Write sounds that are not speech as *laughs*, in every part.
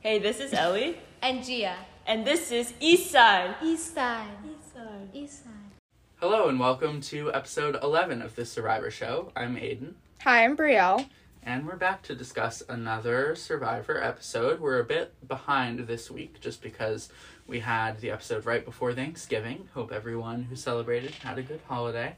Hey, this is Ellie, And Gia. and this is Eastside. Eastside. East side. East Side. East side. Hello and welcome to episode 11 of the Survivor Show. I'm Aiden, Hi, I'm Brielle. and we're back to discuss another Survivor episode. We're a bit behind this week just because we had the episode right before Thanksgiving. Hope everyone who celebrated had a good holiday.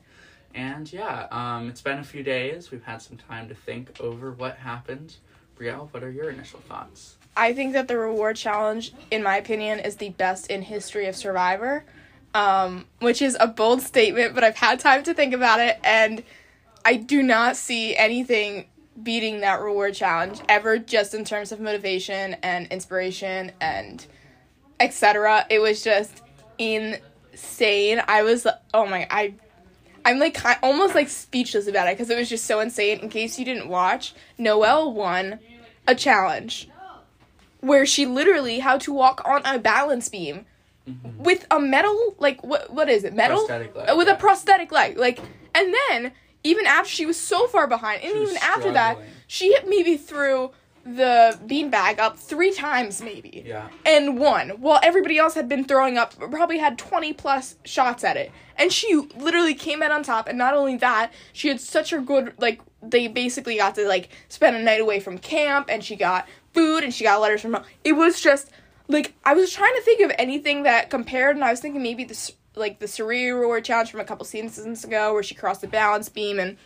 And yeah, um, it's been a few days. We've had some time to think over what happened. Brielle, what are your initial thoughts? I think that the reward challenge, in my opinion, is the best in history of Survivor, um, which is a bold statement, but I've had time to think about it, and I do not see anything beating that reward challenge ever, just in terms of motivation and inspiration and etc. It was just insane. I was, oh my, I. I'm like almost like speechless about it because it was just so insane. In case you didn't watch, Noelle won a challenge where she literally had to walk on a balance beam mm-hmm. with a metal like what what is it? Metal? Prosthetic leg, with yeah. a prosthetic leg like and then even after she was so far behind and She even after that she hit maybe threw the beanbag up three times maybe. Yeah. and won while everybody else had been throwing up probably had 20 plus shots at it. And she literally came out on top and not only that she had such a good like they basically got to like spend a night away from camp and she got food and she got letters from it was just like i was trying to think of anything that compared and i was thinking maybe this like the Surrey Reward Challenge from a couple seasons ago, where she crossed the balance beam, and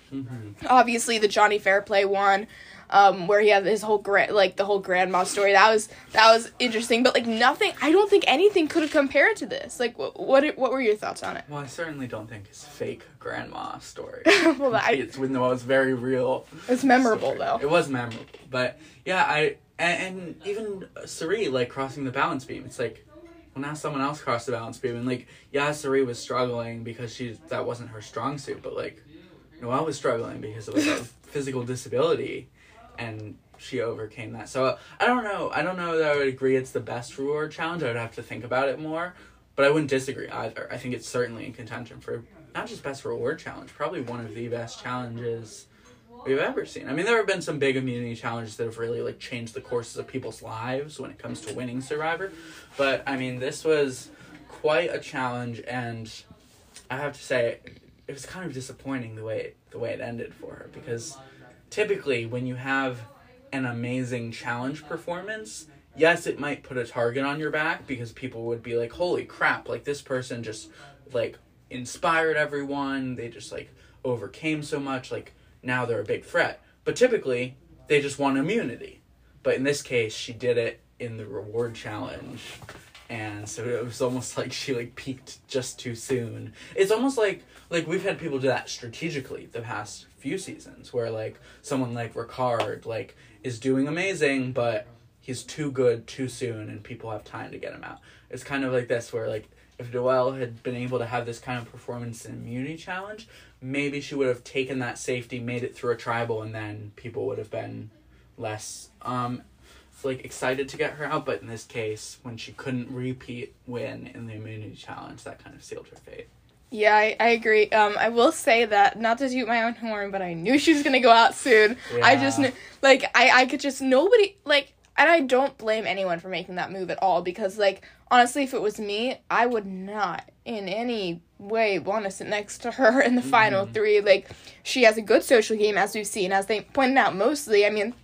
obviously the Johnny Fairplay one, um, where he had his whole grand, like the whole grandma story. That was that was interesting, but like nothing. I don't think anything could have compared to this. Like, what what what were your thoughts on it? Well, I certainly don't think it's fake grandma story. *laughs* well, I, it's when the most very real it's memorable story. though. It was memorable, but yeah, I and, and even Sari like crossing the balance beam. It's like, well, now someone else crossed the balance beam, and like, yeah, Sari was struggling because she that wasn't her strong suit, but like, Noelle was struggling because of like a *laughs* physical disability, and she overcame that. So I don't know. I don't know that I would agree it's the best reward challenge. I would have to think about it more, but I wouldn't disagree either. I think it's certainly in contention for not just best reward challenge, probably one of the best challenges we've ever seen. I mean, there have been some big immunity challenges that have really like changed the courses of people's lives when it comes to winning Survivor, but I mean, this was quite a challenge, and I have to say, it was kind of disappointing the way the way it ended for her because typically when you have an amazing challenge performance. Yes, it might put a target on your back because people would be like, "Holy crap! Like this person just like inspired everyone. They just like overcame so much. Like now they're a big threat. But typically, they just want immunity. But in this case, she did it in the reward challenge. And so it was almost like she like peaked just too soon. It's almost like like we've had people do that strategically the past few seasons where like someone like Ricard like is doing amazing but he's too good too soon and people have time to get him out. It's kind of like this where like if Noelle had been able to have this kind of performance in immunity challenge, maybe she would have taken that safety, made it through a tribal, and then people would have been less um like excited to get her out. But in this case, when she couldn't repeat win in the immunity challenge, that kind of sealed her fate. Yeah, I, I agree. Um, I will say that not to toot my own horn, but I knew she was gonna go out soon. I just knew, like, I I could just nobody like, and I don't blame anyone for making that move at all because, like, honestly, if it was me, I would not in any way want to sit next to her in the mm-hmm. final three. Like, she has a good social game, as we've seen, as they pointed out. Mostly, I mean,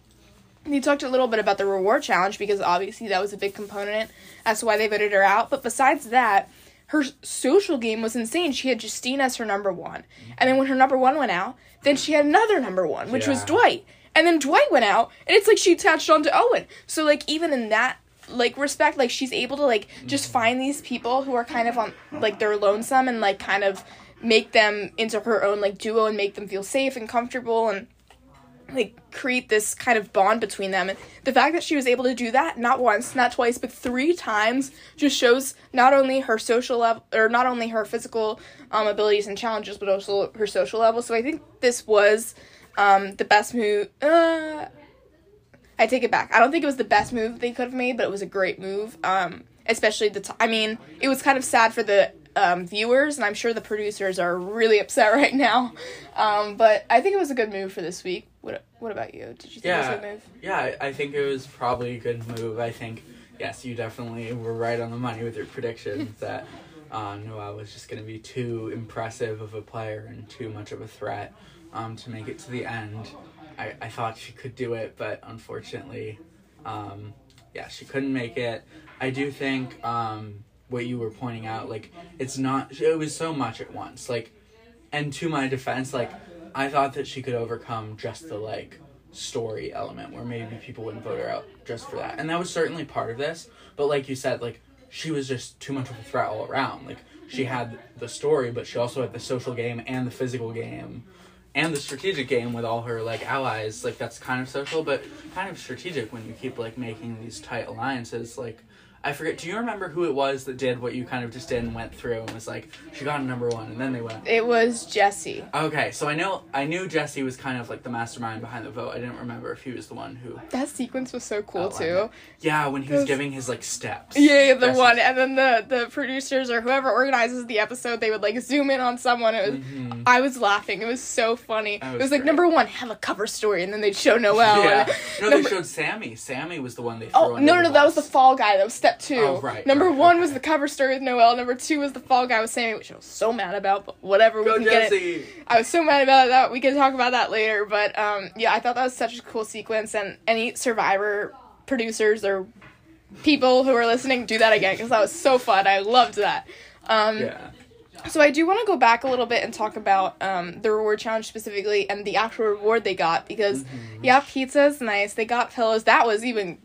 you talked a little bit about the reward challenge because obviously that was a big component as to why they voted her out. But besides that, her social game was insane. She had Justine as her number one. Mm-hmm. And then when her number one went out, then she had another number one, which was Dwight. And then Dwight went out, and it's like she attached on to Owen. So like even in that like respect, like she's able to like just find these people who are kind of on like they're lonesome and like kind of make them into her own like duo and make them feel safe and comfortable and like create this kind of bond between them and the fact that she was able to do that not once not twice but three times just shows not only her social level or not only her physical um, abilities and challenges but also her social level so i think this was um, the best move uh, i take it back i don't think it was the best move they could have made but it was a great move um, especially the t- i mean it was kind of sad for the um, viewers and i'm sure the producers are really upset *laughs* right now um, but i think it was a good move for this week What What about you? Did you think Yeah. it was a good move? Yeah, I- I think it was probably a good move. I think, yes, you definitely were right on the money with your predictions that uh, Noelle was just going to be too impressive of a player and too much of a threat um, to make it to the end. I, I thought she could do it, but unfortunately, um, yeah, she couldn't make it. I do think um, what you were pointing out, like, it's not, it was so much at once. Like, and to my defense, like, I thought that she could overcome just the, like, story element where maybe people wouldn't vote her out just for that. And that was certainly part of this. But like you said, like she was just too much of a threat all around. Like she had the story, but she also had the social game and the physical game and the strategic game with all her like allies. Like that's kind of social, but kind of strategic when you keep like making these tight alliances. Like I forget. Do you remember who it was that did what you kind of just did and went through and was like she got a number one and then they went. It was Jesse. Okay, so I know I knew Jesse was kind of like the mastermind behind the vote. I didn't remember if he was the one who. That sequence was so cool too. it. Yeah, when he was giving his like steps. Yeah, yeah, the Jesse's- one, and then the the producers or whoever organizes the episode, they would like zoom in on someone. It was, Mhm. I was laughing. It was so funny. That it was was like number one, have a cover story, and then they'd show Noelle. yeah. No, they showed Sammy. Sammy was the one they. Oh threw no, no, no! That was the fall guy. That was step two. Oh, right, Number right, one okay. was the cover story with Noelle. Number two was the fall guy with Sammy, which I was so mad about. But whatever, Go we can get it. I was so mad about that. We can talk about that later. But um, yeah, I thought that was such a cool sequence. And any Survivor producers or people who are listening, do that again because that was so fun. I loved that. Um, Yeah. So I do want to go back a little bit and talk about um, the reward challenge specifically and the actual reward they got because Mm-hmm. yeah, pizza's nice. They got pillows. That was even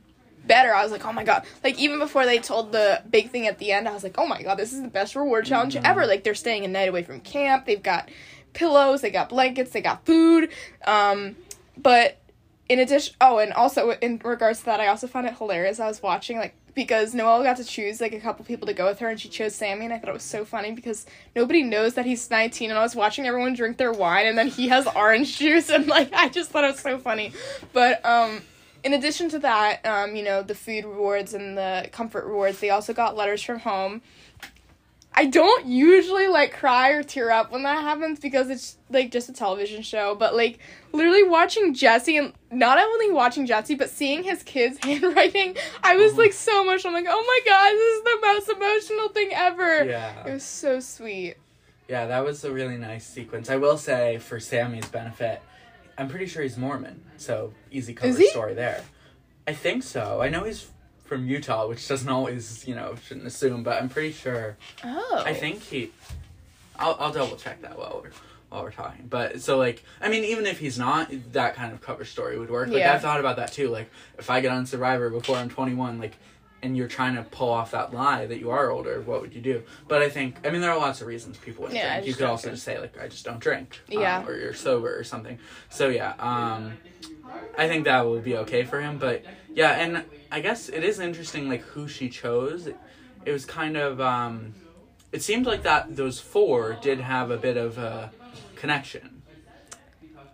better. I was like, oh my god! Like even before they told the big thing at the end, I was like, oh my god, this is the best reward challenge Mm-hmm. ever. Like they're staying a night away from camp. They've got pillows. They got blankets. They got food. Um, but in addition, oh, and also in regards to that, I also found it hilarious. I was watching like because Noelle got to choose like a couple people to go with her, and she chose Sammy, and I thought it was so funny because nobody knows that he's nineteen, and I was watching everyone drink their wine, and then he has orange juice, and like I just thought it was so funny. But um, in addition to that, um, you know, the food rewards and the comfort rewards, they also got letters from home. I don't usually like cry or tear up when that happens because it's like just a television show, but like literally watching Jesse and not only watching Jesse but seeing his kids *laughs* handwriting, I was like so much. I'm like, oh my god, this is the most emotional thing ever. Yeah. It was so sweet. Yeah, that was a really nice sequence. I will say, for Sammy's benefit, I'm pretty sure he's Mormon, so easy cover Is he? story there. I think so. I know he's from Utah, which doesn't always, you know, shouldn't assume, but I'm pretty sure. Oh, I think he. I'll, I'll double check that while we're while we're talking. But so like, I mean, even if he's not, that kind of cover story would work. Like Yeah. I've thought about that too. Like if I get on Survivor before I'm 21, like. And you're trying to pull off that lie that you are older. What would you do? But I think I mean there are lots of reasons people wouldn't Yeah, drink. You could also drink. just say like I just don't drink. um, Yeah. or you're sober or something. So yeah, um, I think that would be okay for him. But yeah, and I guess it is interesting like who she chose. It, it was kind of um, it seemed like that those four did have a bit of a connection.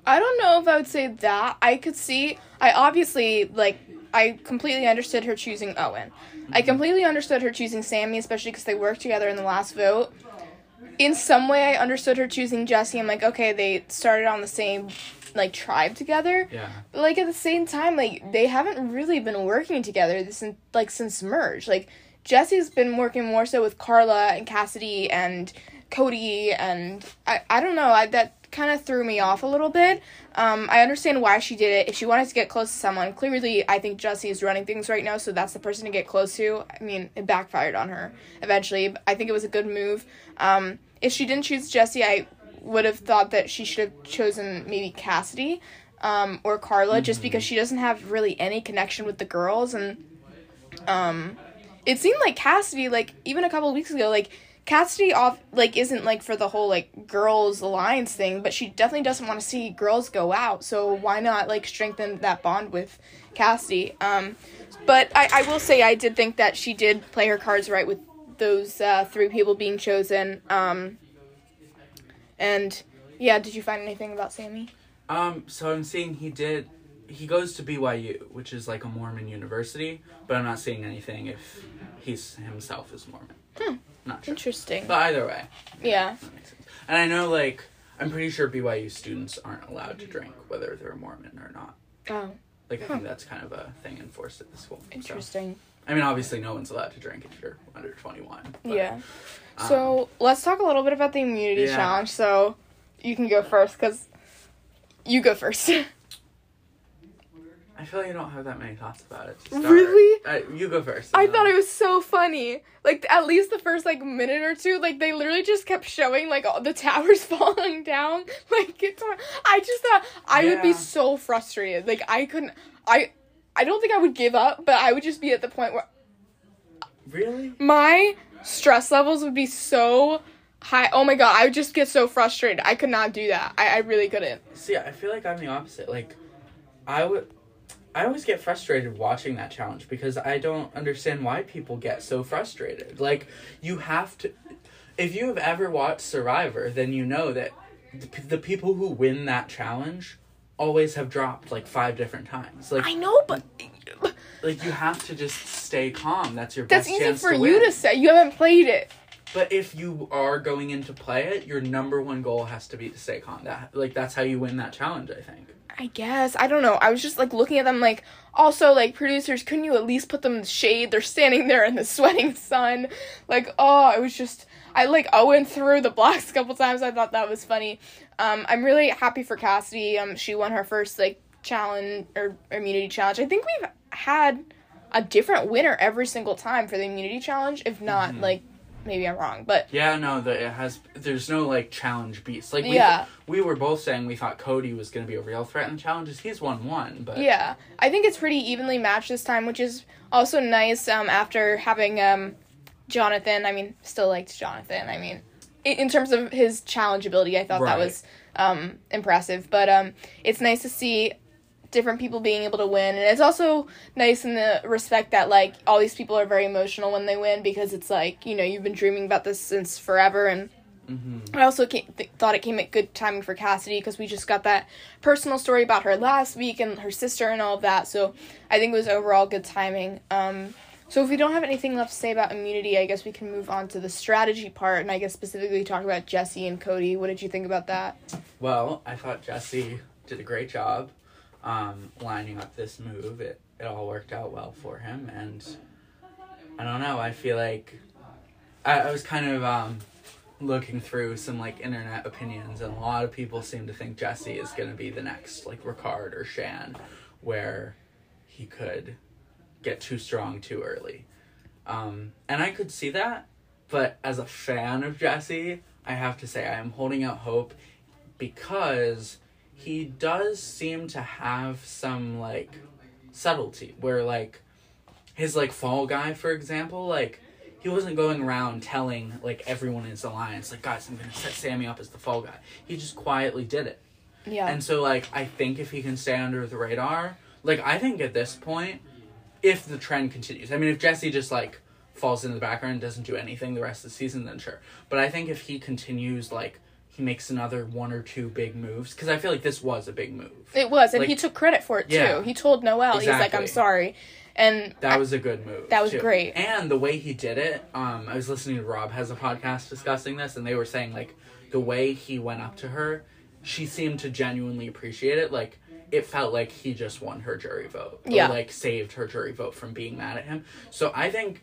I don't know if I would say that. I could see. I obviously like. I completely understood her choosing Owen. I completely understood her choosing Sammy, especially because they worked together in the last vote. In some way, I understood her choosing Jesse. I'm like, okay, they started on the same like tribe together. Yeah. But like at the same time, like they haven't really been working together this like since merge. Like Jesse's been working more so with Karla and Cassidy and Cody and I I don't know. I that kind of threw me off a little bit. Um, I understand why she did it. If she wanted to get close to someone, clearly I think Jesse is running things right now, so that's the person to get close to. I mean, it backfired on her eventually. I think it was a good move. Um, if she didn't choose Jesse, I would have thought that she should have chosen maybe Cassidy um, or Karla, just because she doesn't have really any connection with the girls, and um, it seemed like Cassidy, like even a couple of weeks ago, like Cassidy off like isn't like for the whole like girls alliance thing, but she definitely doesn't want to see girls go out. So why not like strengthen that bond with Cassidy? Um, but I, I will say I did think that she did play her cards right with those uh, three people being chosen. Um, and yeah, did you find anything about Sammy? Um, so I'm seeing he did. He goes to BYU, which is like a Mormon university, but I'm not seeing anything if he's himself is Mormon. Hmm. Not sure. Interesting. But either way, Yeah. that makes sense. And I know, like, I'm pretty sure BYU students aren't allowed to drink whether they're Mormon or not. Oh, Like I think that's kind of a thing enforced at the school. So, interesting. I mean, obviously, no one's allowed to drink if you're under 21. but, yeah. um, So let's talk a little bit about the immunity Yeah. challenge. So you can go first because you go first. *laughs* I feel like I don't have that many thoughts about it. Really? Uh, you go first. I thought it was so funny. Like at least the first like minute or two, like they literally just kept showing like all the *laughs* towers *laughs* falling down. Like it's, I just thought I would be so frustrated. Like I couldn't. I I don't think I would give up, but I would just be at the point where Really? my stress levels would be so high. Oh my god, I would just get so frustrated. I could not do that. I, I really couldn't. See, I feel like I'm the opposite. Like, I would. I always get frustrated watching that challenge because I don't understand why people get so frustrated. Like, you have to. If you have ever watched Survivor, then you know that the, the people who win that challenge always have dropped like five different times. Like, I know, but like you have to just stay calm. That's your that's best easy chance for to you to say. You haven't played it. But if you are going in to play it, your number one goal has to be to stay calm. That like that's how you win that challenge. I think. I guess. I don't know. I was just like looking at them like also like producers, couldn't you at least put them in the shade? They're standing there in the *laughs* sweating sun. Like, oh, I was just I like I went through the blocks a couple times. I thought that was funny. Um I'm really happy for Cassidy. Um she won her first like challenge or immunity challenge. I think we've had a different winner every single time for the immunity challenge. If not, like maybe I'm wrong. But Yeah, no, the, it has. There's no like challenge beats. Like we, Yeah. we were both saying we thought Cody was going to be a real threat in the challenges. He's won one, but Yeah, I think it's pretty evenly matched this time, which is also nice. Um, after having um, Jonathan, I mean, still liked Jonathan. I mean, in, in terms of his challenge ability, I thought that was um impressive. But um, it's nice to see different people being able to win, and it's also nice in the respect that like all these people are very emotional when they win because it's like you know you've been dreaming about this since forever and. Mhm. I also came, th- thought it came at good timing for Cassidy because we just got that personal story about her last week and her sister and all of that. So I think it was overall good timing. Um, so if we don't have anything left to say about immunity, I guess we can move on to the strategy part, and I guess specifically talk about Jesse and Cody. What did you think about that? Well, I thought Jesse did a great job um, lining up this move. It it all worked out well for him, and I don't know. I feel like I, I was kind of um, looking through some like internet opinions, and a lot of people seem to think Jesse is going to be the next like Ricard or Shan, where he could get too strong too early. Um, and I could see that, but as a fan of Jesse, I have to say I am holding out hope because he does seem to have some like subtlety where like his like fall guy for example like he wasn't going around telling like everyone in his alliance like guys i'm gonna set sammy up as the fall guy he just quietly did it Yeah. and so like I think if he can stay under the radar, like I think at this point, if the trend continues, I mean if Jesse just like falls into the background and doesn't do anything the rest of the season, then sure. But I think if he continues like he makes another one or two big moves, because I feel like this was a big move. it was, and like- he took credit for it too. Yeah. He told Noelle, he's like, "I'm sorry," and That was a good move. That was too. great. And the way he did it, um, I was listening to Rob has a podcast discussing this, and they were saying like the way he went up to her, she seemed to genuinely appreciate it. Like it felt like he just won her jury vote. Or, Yeah. like saved her jury vote from being mad at him. So I think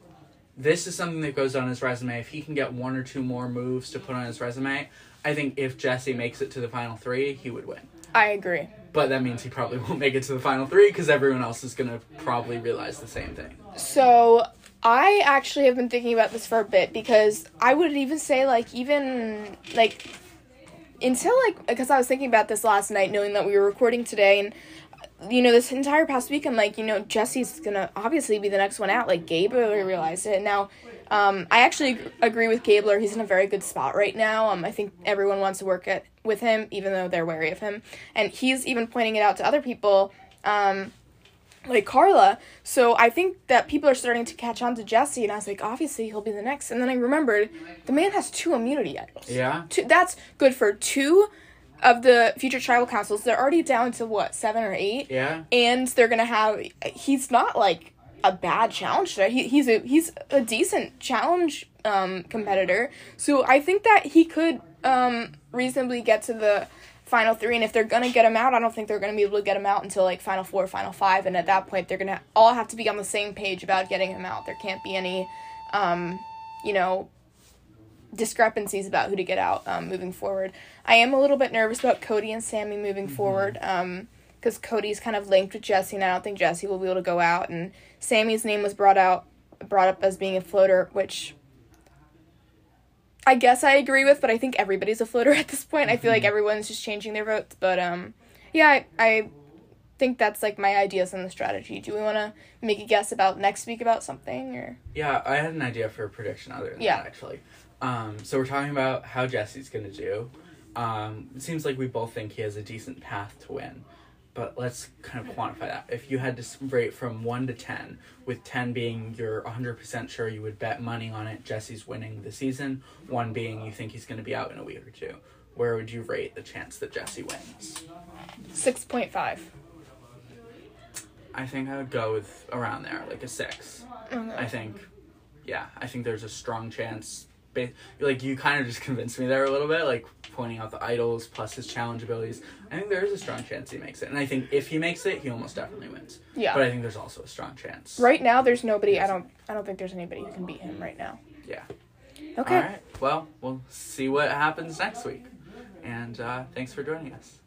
this is something that goes on his resume. If he can get one or two more moves to put on his resume, I think if Jesse makes it to the final three, he would win. I agree. But that means he probably *laughs* won't make it to the final three because everyone else is gonna probably realize the same thing. So I actually have been thinking about this for a bit because I would even say like even like until like because I was thinking about this last night, knowing that we were recording today, and you know this entire past week, I'm like, you know, Jesse's gonna obviously be the next one out. Like Gabler realized it now. Um, I actually agree with Gabler. He's in a very good spot right now. Um, I think everyone wants to work at with him, even though they're wary of him, and he's even pointing it out to other people. Um, like Karla. So I think that people are starting to catch on to Jesse, and I was like, obviously he'll be the next. And then I remembered the man has two immunity idols. Yeah. Two, that's good for two of the future tribal councils. They're already down to what seven or eight, Yeah. and they're gonna have. He's not like a bad challenger. He, he's a he's a decent challenge um, competitor. So I think that he could um, reasonably get to the final three. And if they're gonna get him out, I don't think they're gonna be able to get him out until like final four, final five. And at that point, they're gonna all have to be on the same page about getting him out. There can't be any, um, you know, discrepancies about who to get out um, moving forward. I am a little bit nervous about Cody and Sammy moving forward because Cody's kind of linked with Jesse, and I don't think Jesse will be able to go out. And Sammy's name was brought out, brought up as being a floater, which I guess I agree with, but I think everybody's a floater *laughs* at this point. I feel like everyone's just changing their votes, but um, yeah, I, I think that's like my ideas on the strategy. Do we want to make a guess about next week about something or? Yeah, I had an idea for a prediction other than Yeah. that actually. Um, so we're talking about how Jesse's gonna do. Um, it seems like we both think he has a decent path to win, but let's kind of quantify that. If you had to rate from one to ten, with ten being you're hundred percent sure you would bet money on it, Jesse's winning the season. One being you think he's gonna be out in a week or two. Where would you rate the chance that Jesse wins? Six point five. I think I would go with around there, like a six. I think, yeah, I think there's a strong chance. Like you kind of just convinced me there a little bit, like pointing out the idols plus his challenge abilities. I think there is a strong chance he makes it, and I think if he makes it, he almost definitely wins. Yeah. But I think there's also a strong chance. Right now, there's nobody. I don't. I don't think there's anybody who can beat him right now. Yeah. Okay. All right. Well, we'll see what happens next week, and uh, thanks for joining us.